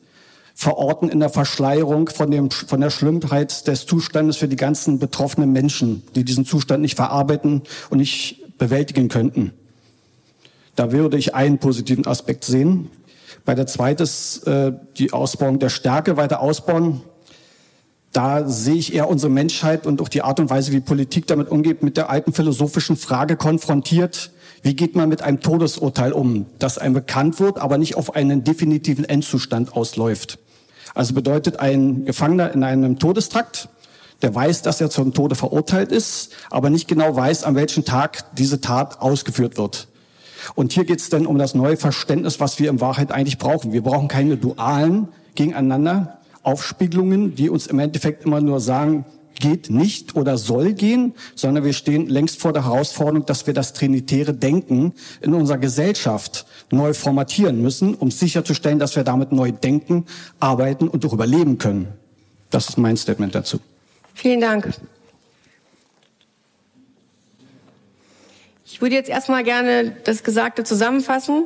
verorten in der Verschleierung von, dem, von der Schlimmheit des Zustandes für die ganzen betroffenen Menschen, die diesen Zustand nicht verarbeiten und nicht bewältigen könnten. Da würde ich einen positiven Aspekt sehen. Bei der zweiten ist äh, die Ausbauung der Stärke, weiter ausbauen. Da sehe ich eher unsere Menschheit und auch die Art und Weise, wie Politik damit umgeht, mit der alten philosophischen Frage konfrontiert. Wie geht man mit einem Todesurteil um, das einem bekannt wird, aber nicht auf einen definitiven Endzustand ausläuft? Also bedeutet ein Gefangener in einem Todestrakt, der weiß, dass er zum Tode verurteilt ist, aber nicht genau weiß, an welchem Tag diese Tat ausgeführt wird. Und hier geht es dann um das neue Verständnis, was wir in Wahrheit eigentlich brauchen. Wir brauchen keine dualen gegeneinander Aufspiegelungen, die uns im Endeffekt immer nur sagen, geht nicht oder soll gehen, sondern wir stehen längst vor der Herausforderung, dass wir das trinitäre Denken in unserer Gesellschaft neu formatieren müssen, um sicherzustellen, dass wir damit neu denken, arbeiten und auch überleben können. Das ist mein Statement dazu. Vielen Dank. Ich würde jetzt erstmal gerne das Gesagte zusammenfassen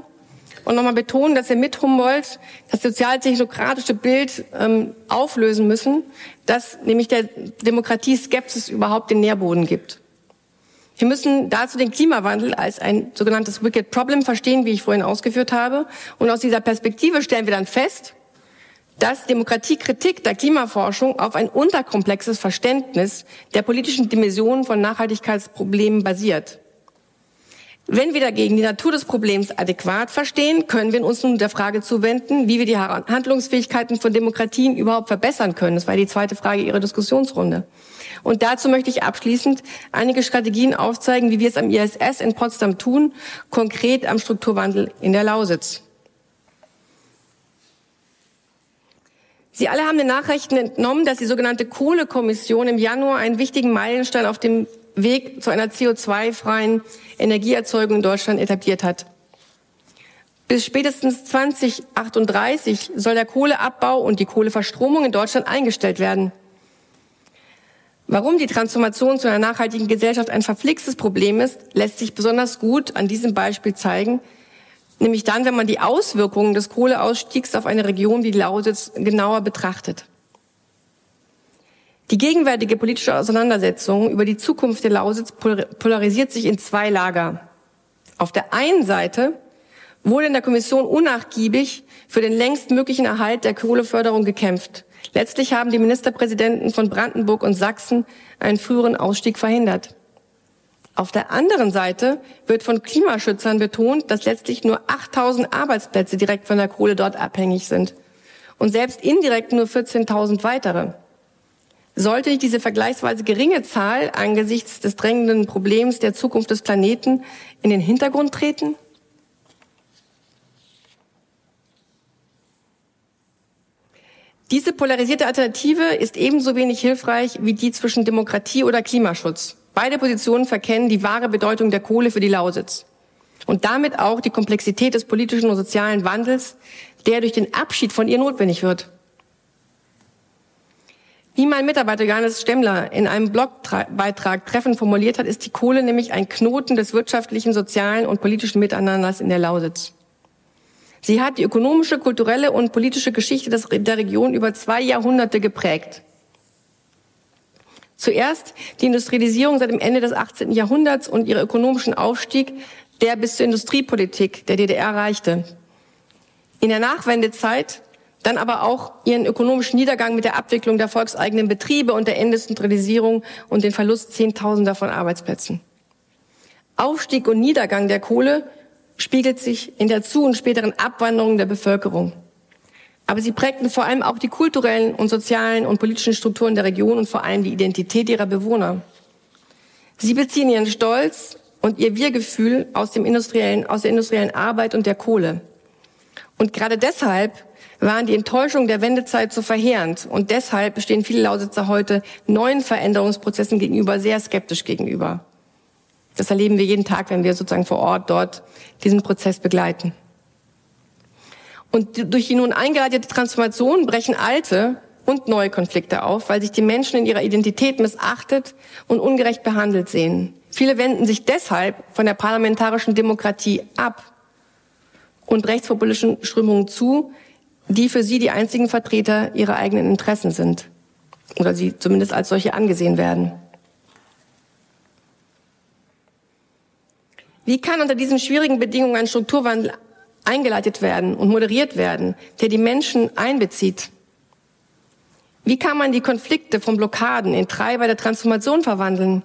und nochmal betonen, dass wir mit Humboldt das sozialtechnokratische Bild ähm, auflösen müssen, dass nämlich der Demokratie-Skepsis überhaupt den Nährboden gibt. Wir müssen dazu den Klimawandel als ein sogenanntes Wicked Problem verstehen, wie ich vorhin ausgeführt habe. Und aus dieser Perspektive stellen wir dann fest, dass Demokratiekritik der Klimaforschung auf ein unterkomplexes Verständnis der politischen Dimensionen von Nachhaltigkeitsproblemen basiert. Wenn wir dagegen die Natur des Problems adäquat verstehen, können wir uns nun der Frage zuwenden, wie wir die Handlungsfähigkeiten von Demokratien überhaupt verbessern können. Das war die zweite Frage Ihrer Diskussionsrunde. Und dazu möchte ich abschließend einige Strategien aufzeigen, wie wir es am ISS in Potsdam tun, konkret am Strukturwandel in der Lausitz. Sie alle haben den Nachrichten entnommen, dass die sogenannte Kohlekommission im Januar einen wichtigen Meilenstein auf dem Weg zu einer CO2-freien Energieerzeugung in Deutschland etabliert hat. Bis spätestens 2038 soll der Kohleabbau und die Kohleverstromung in Deutschland eingestellt werden. Warum die Transformation zu einer nachhaltigen Gesellschaft ein verflixtes Problem ist, lässt sich besonders gut an diesem Beispiel zeigen, nämlich dann, wenn man die Auswirkungen des Kohleausstiegs auf eine Region wie Lausitz genauer betrachtet. Die gegenwärtige politische Auseinandersetzung über die Zukunft der Lausitz polarisiert sich in zwei Lager. Auf der einen Seite wurde in der Kommission unnachgiebig für den längst möglichen Erhalt der Kohleförderung gekämpft. Letztlich haben die Ministerpräsidenten von Brandenburg und Sachsen einen früheren Ausstieg verhindert. Auf der anderen Seite wird von Klimaschützern betont, dass letztlich nur 8000 Arbeitsplätze direkt von der Kohle dort abhängig sind und selbst indirekt nur 14.000 weitere. Sollte diese vergleichsweise geringe Zahl angesichts des drängenden Problems der Zukunft des Planeten in den Hintergrund treten? Diese polarisierte Alternative ist ebenso wenig hilfreich wie die zwischen Demokratie oder Klimaschutz. Beide Positionen verkennen die wahre Bedeutung der Kohle für die Lausitz und damit auch die Komplexität des politischen und sozialen Wandels, der durch den Abschied von ihr notwendig wird. Wie mein Mitarbeiter Johannes Stemmler in einem Blogbeitrag treffend formuliert hat, ist die Kohle nämlich ein Knoten des wirtschaftlichen, sozialen und politischen Miteinanders in der Lausitz. Sie hat die ökonomische, kulturelle und politische Geschichte der Region über zwei Jahrhunderte geprägt. Zuerst die Industrialisierung seit dem Ende des 18. Jahrhunderts und ihre ökonomischen Aufstieg, der bis zur Industriepolitik der DDR reichte. In der Nachwendezeit dann aber auch ihren ökonomischen Niedergang mit der Abwicklung der volkseigenen Betriebe und der Industrialisierung und den Verlust Zehntausender von Arbeitsplätzen. Aufstieg und Niedergang der Kohle spiegelt sich in der zu- und späteren Abwanderung der Bevölkerung. Aber sie prägten vor allem auch die kulturellen und sozialen und politischen Strukturen der Region und vor allem die Identität ihrer Bewohner. Sie beziehen ihren Stolz und ihr Wir-Gefühl aus dem industriellen, aus der industriellen Arbeit und der Kohle. Und gerade deshalb waren die Enttäuschungen der Wendezeit so verheerend. Und deshalb stehen viele Lausitzer heute neuen Veränderungsprozessen gegenüber sehr skeptisch gegenüber. Das erleben wir jeden Tag, wenn wir sozusagen vor Ort dort diesen Prozess begleiten. Und durch die nun eingeleitete Transformation brechen alte und neue Konflikte auf, weil sich die Menschen in ihrer Identität missachtet und ungerecht behandelt sehen. Viele wenden sich deshalb von der parlamentarischen Demokratie ab und rechtspopulistischen Strömungen zu, die für sie die einzigen Vertreter ihrer eigenen Interessen sind oder sie zumindest als solche angesehen werden. Wie kann unter diesen schwierigen Bedingungen ein Strukturwandel eingeleitet werden und moderiert werden, der die Menschen einbezieht? Wie kann man die Konflikte von Blockaden in Treiber der Transformation verwandeln?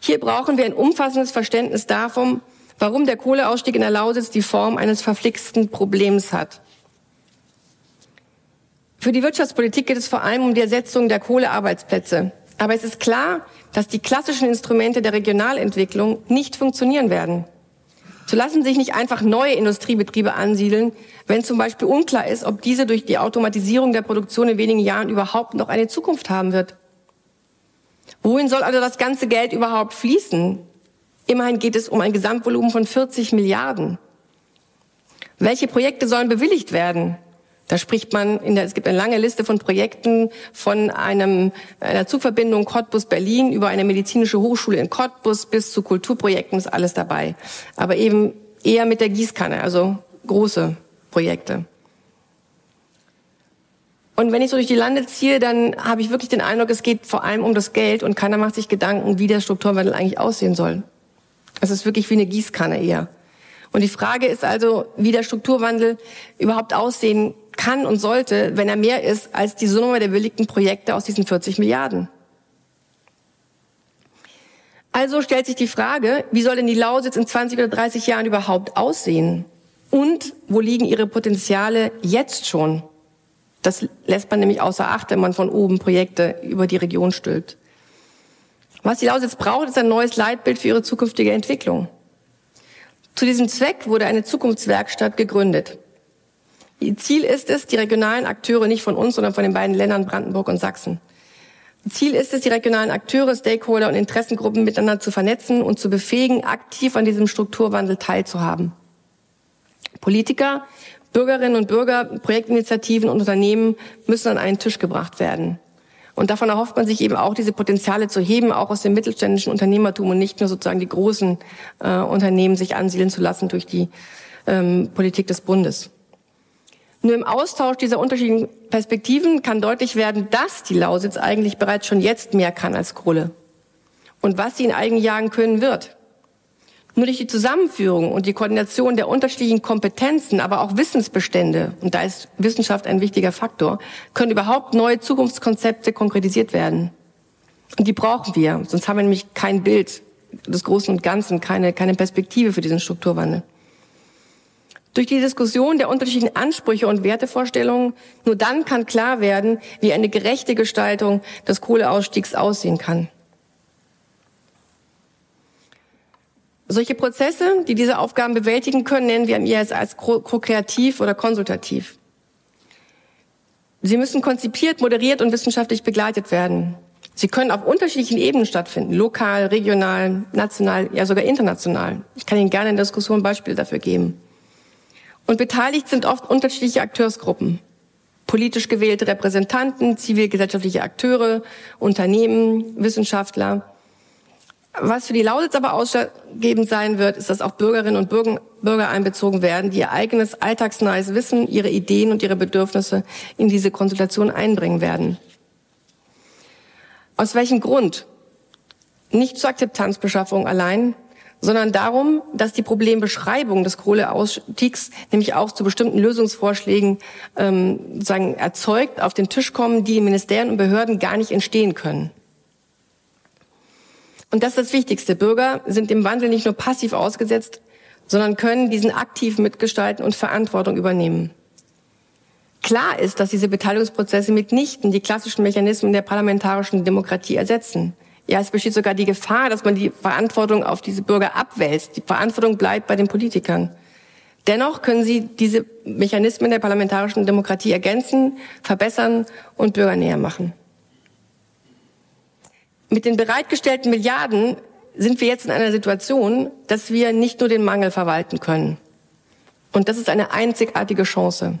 Hier brauchen wir ein umfassendes Verständnis davon, warum der Kohleausstieg in der Lausitz die Form eines verflixten Problems hat. Für die Wirtschaftspolitik geht es vor allem um die Ersetzung der Kohlearbeitsplätze. Aber es ist klar, dass die klassischen Instrumente der Regionalentwicklung nicht funktionieren werden. So lassen sich nicht einfach neue Industriebetriebe ansiedeln, wenn zum Beispiel unklar ist, ob diese durch die Automatisierung der Produktion in wenigen Jahren überhaupt noch eine Zukunft haben wird. Wohin soll also das ganze Geld überhaupt fließen? Immerhin geht es um ein Gesamtvolumen von 40 Milliarden. Welche Projekte sollen bewilligt werden? Da spricht man, in der, es gibt eine lange Liste von Projekten von einem, einer Zugverbindung Cottbus-Berlin über eine medizinische Hochschule in Cottbus bis zu Kulturprojekten ist alles dabei. Aber eben eher mit der Gießkanne, also große Projekte. Und wenn ich so durch die Lande ziehe, dann habe ich wirklich den Eindruck, es geht vor allem um das Geld und keiner macht sich Gedanken, wie der Strukturwandel eigentlich aussehen soll. Es ist wirklich wie eine Gießkanne eher. Und die Frage ist also, wie der Strukturwandel überhaupt aussehen kann und sollte, wenn er mehr ist als die Summe der bewilligten Projekte aus diesen 40 Milliarden. Also stellt sich die Frage, wie soll denn die Lausitz in 20 oder 30 Jahren überhaupt aussehen? Und wo liegen ihre Potenziale jetzt schon? Das lässt man nämlich außer Acht, wenn man von oben Projekte über die Region stülpt. Was die Lausitz braucht, ist ein neues Leitbild für ihre zukünftige Entwicklung. Zu diesem Zweck wurde eine Zukunftswerkstatt gegründet. Ihr Ziel ist es, die regionalen Akteure nicht von uns, sondern von den beiden Ländern Brandenburg und Sachsen. Ziel ist es, die regionalen Akteure, Stakeholder und Interessengruppen miteinander zu vernetzen und zu befähigen, aktiv an diesem Strukturwandel teilzuhaben. Politiker, Bürgerinnen und Bürger, Projektinitiativen und Unternehmen müssen an einen Tisch gebracht werden. Und davon erhofft man sich eben auch, diese Potenziale zu heben, auch aus dem mittelständischen Unternehmertum und nicht nur sozusagen die großen äh, Unternehmen sich ansiedeln zu lassen durch die ähm, Politik des Bundes. Nur im Austausch dieser unterschiedlichen Perspektiven kann deutlich werden, dass die Lausitz eigentlich bereits schon jetzt mehr kann als Kohle. Und was sie in einigen Jahren können wird. Nur durch die Zusammenführung und die Koordination der unterschiedlichen Kompetenzen, aber auch Wissensbestände, und da ist Wissenschaft ein wichtiger Faktor, können überhaupt neue Zukunftskonzepte konkretisiert werden. Und die brauchen wir, sonst haben wir nämlich kein Bild des Großen und Ganzen, keine, keine Perspektive für diesen Strukturwandel. Durch die Diskussion der unterschiedlichen Ansprüche und Wertevorstellungen, nur dann kann klar werden, wie eine gerechte Gestaltung des Kohleausstiegs aussehen kann. Solche Prozesse, die diese Aufgaben bewältigen können, nennen wir im IAS als ko-kreativ oder konsultativ. Sie müssen konzipiert, moderiert und wissenschaftlich begleitet werden. Sie können auf unterschiedlichen Ebenen stattfinden, lokal, regional, national, ja sogar international. Ich kann Ihnen gerne in der Diskussion Beispiele dafür geben. Und beteiligt sind oft unterschiedliche Akteursgruppen. Politisch gewählte Repräsentanten, zivilgesellschaftliche Akteure, Unternehmen, Wissenschaftler. Was für die Lausitz aber ausschlaggebend sein wird, ist, dass auch Bürgerinnen und Bürger einbezogen werden, die ihr eigenes alltagsnahes Wissen, ihre Ideen und ihre Bedürfnisse in diese Konsultation einbringen werden. Aus welchem Grund? Nicht zur Akzeptanzbeschaffung allein, sondern darum, dass die Problembeschreibung des Kohleausstiegs nämlich auch zu bestimmten Lösungsvorschlägen ähm, sagen, erzeugt, auf den Tisch kommen, die in Ministerien und Behörden gar nicht entstehen können. Und das ist das Wichtigste. Bürger sind dem Wandel nicht nur passiv ausgesetzt, sondern können diesen aktiv mitgestalten und Verantwortung übernehmen. Klar ist, dass diese Beteiligungsprozesse mitnichten die klassischen Mechanismen der parlamentarischen Demokratie ersetzen. Ja, es besteht sogar die Gefahr, dass man die Verantwortung auf diese Bürger abwälzt. Die Verantwortung bleibt bei den Politikern. Dennoch können sie diese Mechanismen der parlamentarischen Demokratie ergänzen, verbessern und bürgernäher machen. Mit den bereitgestellten Milliarden sind wir jetzt in einer Situation, dass wir nicht nur den Mangel verwalten können. Und das ist eine einzigartige Chance,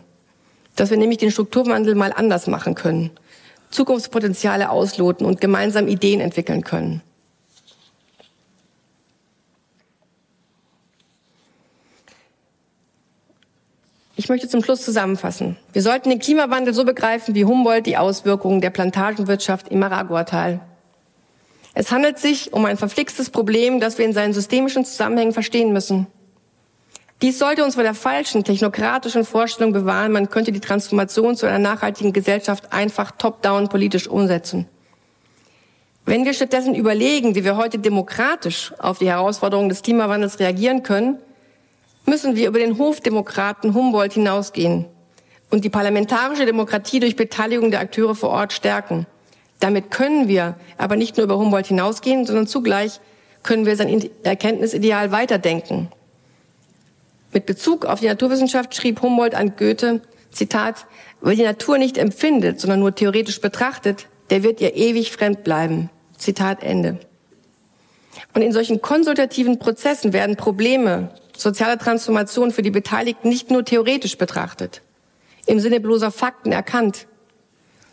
dass wir nämlich den Strukturwandel mal anders machen können Zukunftspotenziale ausloten und gemeinsam Ideen entwickeln können. Ich möchte zum Schluss zusammenfassen. Wir sollten den Klimawandel so begreifen wie Humboldt die Auswirkungen der Plantagenwirtschaft im Maraguatal. Es handelt sich um ein verflixtes Problem, das wir in seinen systemischen Zusammenhängen verstehen müssen. Dies sollte uns vor der falschen technokratischen Vorstellung bewahren, man könnte die Transformation zu einer nachhaltigen Gesellschaft einfach top-down politisch umsetzen. Wenn wir stattdessen überlegen, wie wir heute demokratisch auf die Herausforderungen des Klimawandels reagieren können, müssen wir über den Hofdemokraten Humboldt hinausgehen und die parlamentarische Demokratie durch Beteiligung der Akteure vor Ort stärken. Damit können wir aber nicht nur über Humboldt hinausgehen, sondern zugleich können wir sein Erkenntnisideal weiterdenken. Mit Bezug auf die Naturwissenschaft schrieb Humboldt an Goethe, Zitat, wer die Natur nicht empfindet, sondern nur theoretisch betrachtet, der wird ihr ewig fremd bleiben. Zitat Ende. Und in solchen konsultativen Prozessen werden Probleme, soziale Transformation für die Beteiligten nicht nur theoretisch betrachtet, im Sinne bloßer Fakten erkannt,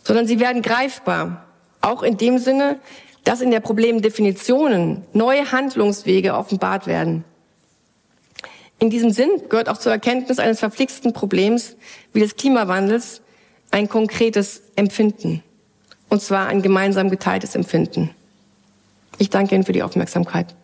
sondern sie werden greifbar, auch in dem Sinne, dass in der Problemdefinitionen neue Handlungswege offenbart werden. In diesem Sinn gehört auch zur Erkenntnis eines verflixten Problems wie des Klimawandels ein konkretes Empfinden. Und zwar ein gemeinsam geteiltes Empfinden. Ich danke Ihnen für die Aufmerksamkeit.